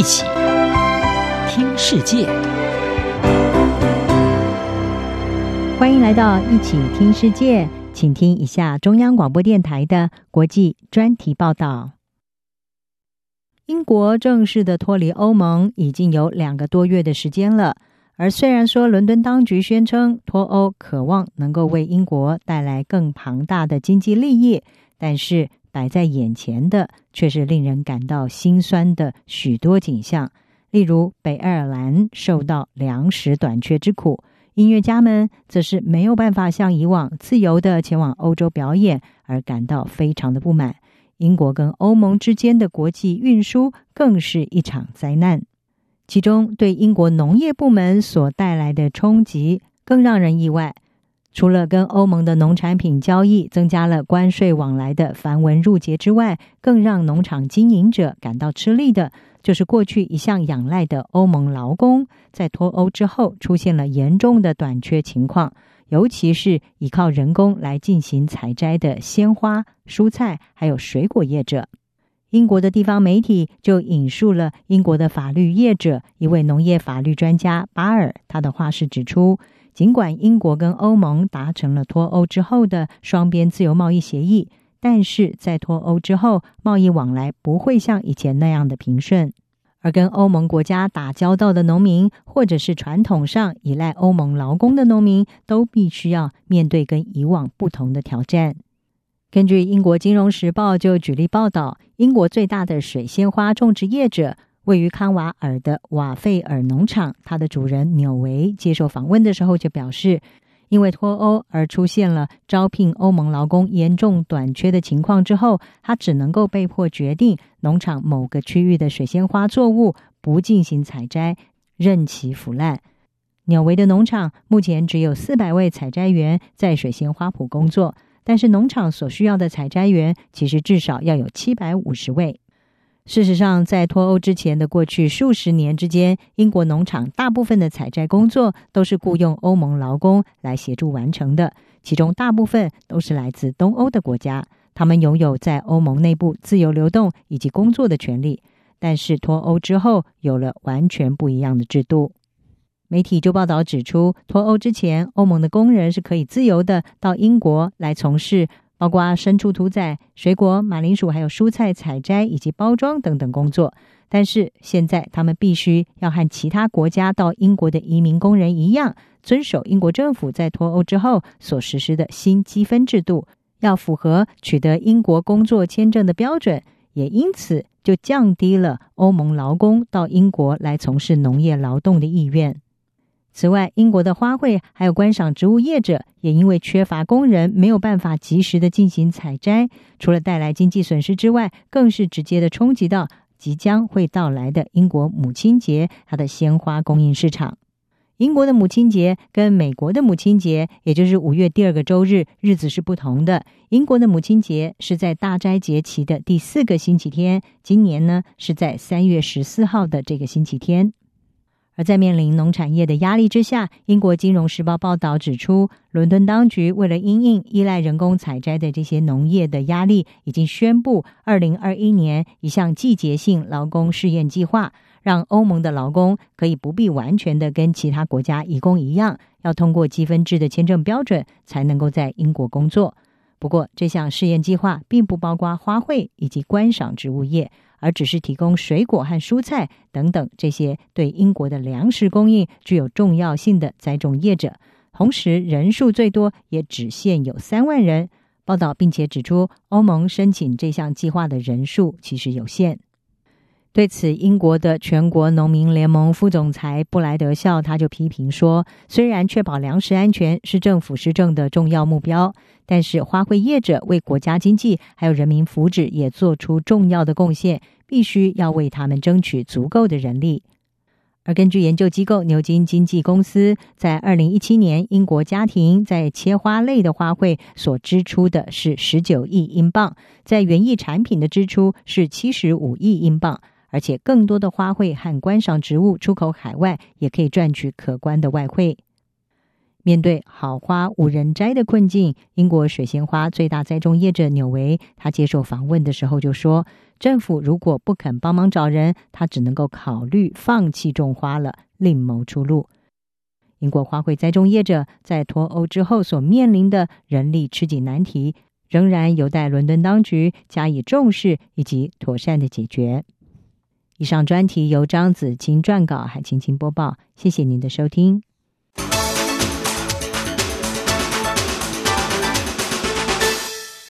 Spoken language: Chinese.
一起听世界，欢迎来到一起听世界，请听一下中央广播电台的国际专题报道。英国正式的脱离欧盟已经有两个多月的时间了，而虽然说伦敦当局宣称脱欧渴望能够为英国带来更庞大的经济利益，但是摆在眼前的却是令人感到心酸的许多景象，例如北爱尔兰受到粮食短缺之苦，音乐家们则是没有办法像以往自由的前往欧洲表演，而感到非常的不满。英国跟欧盟之间的国际运输更是一场灾难，其中对英国农业部门所带来的冲击更让人意外。除了跟欧盟的农产品交易增加了关税往来的繁文缛节之外，更让农场经营者感到吃力的，就是过去一向仰赖的欧盟劳工，在脱欧之后出现了严重的短缺情况，尤其是依靠人工来进行采摘的鲜花、蔬菜还有水果业者。英国的地方媒体就引述了英国的法律业者一位农业法律专家巴尔，他的话是指出。尽管英国跟欧盟达成了脱欧之后的双边自由贸易协议，但是在脱欧之后，贸易往来不会像以前那样的平顺。而跟欧盟国家打交道的农民，或者是传统上依赖欧盟劳工的农民，都必须要面对跟以往不同的挑战。根据英国金融时报就举例报道，英国最大的水仙花种植业者。位于康瓦尔的瓦费尔农场，它的主人纽维接受访问的时候就表示，因为脱欧而出现了招聘欧盟劳工严重短缺的情况之后，他只能够被迫决定农场某个区域的水仙花作物不进行采摘，任其腐烂。纽维的农场目前只有四百位采摘员在水仙花圃工作，但是农场所需要的采摘员其实至少要有七百五十位。事实上，在脱欧之前的过去数十年之间，英国农场大部分的采摘工作都是雇佣欧盟劳工来协助完成的，其中大部分都是来自东欧的国家，他们拥有在欧盟内部自由流动以及工作的权利。但是脱欧之后，有了完全不一样的制度。媒体就报道指出，脱欧之前，欧盟的工人是可以自由的到英国来从事。包括牲畜屠宰、水果、马铃薯，还有蔬菜采摘以及包装等等工作。但是现在，他们必须要和其他国家到英国的移民工人一样，遵守英国政府在脱欧之后所实施的新积分制度，要符合取得英国工作签证的标准。也因此，就降低了欧盟劳工到英国来从事农业劳动的意愿。此外，英国的花卉还有观赏植物业者也因为缺乏工人，没有办法及时的进行采摘，除了带来经济损失之外，更是直接的冲击到即将会到来的英国母亲节它的鲜花供应市场。英国的母亲节跟美国的母亲节，也就是五月第二个周日，日子是不同的。英国的母亲节是在大斋节期的第四个星期天，今年呢是在三月十四号的这个星期天。而在面临农产业的压力之下，英国金融时报报道指出，伦敦当局为了因应依赖人工采摘的这些农业的压力，已经宣布二零二一年一项季节性劳工试验计划，让欧盟的劳工可以不必完全的跟其他国家移工一样，要通过积分制的签证标准才能够在英国工作。不过，这项试验计划并不包括花卉以及观赏植物业。而只是提供水果和蔬菜等等这些对英国的粮食供应具有重要性的栽种业者，同时人数最多也只限有三万人。报道并且指出，欧盟申请这项计划的人数其实有限。对此，英国的全国农民联盟副总裁布莱德肖他就批评说：“虽然确保粮食安全是政府施政的重要目标，但是花卉业者为国家经济还有人民福祉也做出重要的贡献，必须要为他们争取足够的人力。”而根据研究机构牛津经济公司在二零一七年，英国家庭在切花类的花卉所支出的是十九亿英镑，在园艺产品的支出是七十五亿英镑。而且，更多的花卉和观赏植物出口海外，也可以赚取可观的外汇。面对好花无人摘的困境，英国水仙花最大栽种业者纽维，他接受访问的时候就说：“政府如果不肯帮忙找人，他只能够考虑放弃种花了，另谋出路。”英国花卉栽种业者在脱欧之后所面临的人力吃紧难题，仍然有待伦敦当局加以重视以及妥善的解决。以上专题由张子清撰稿，海青青播报。谢谢您的收听。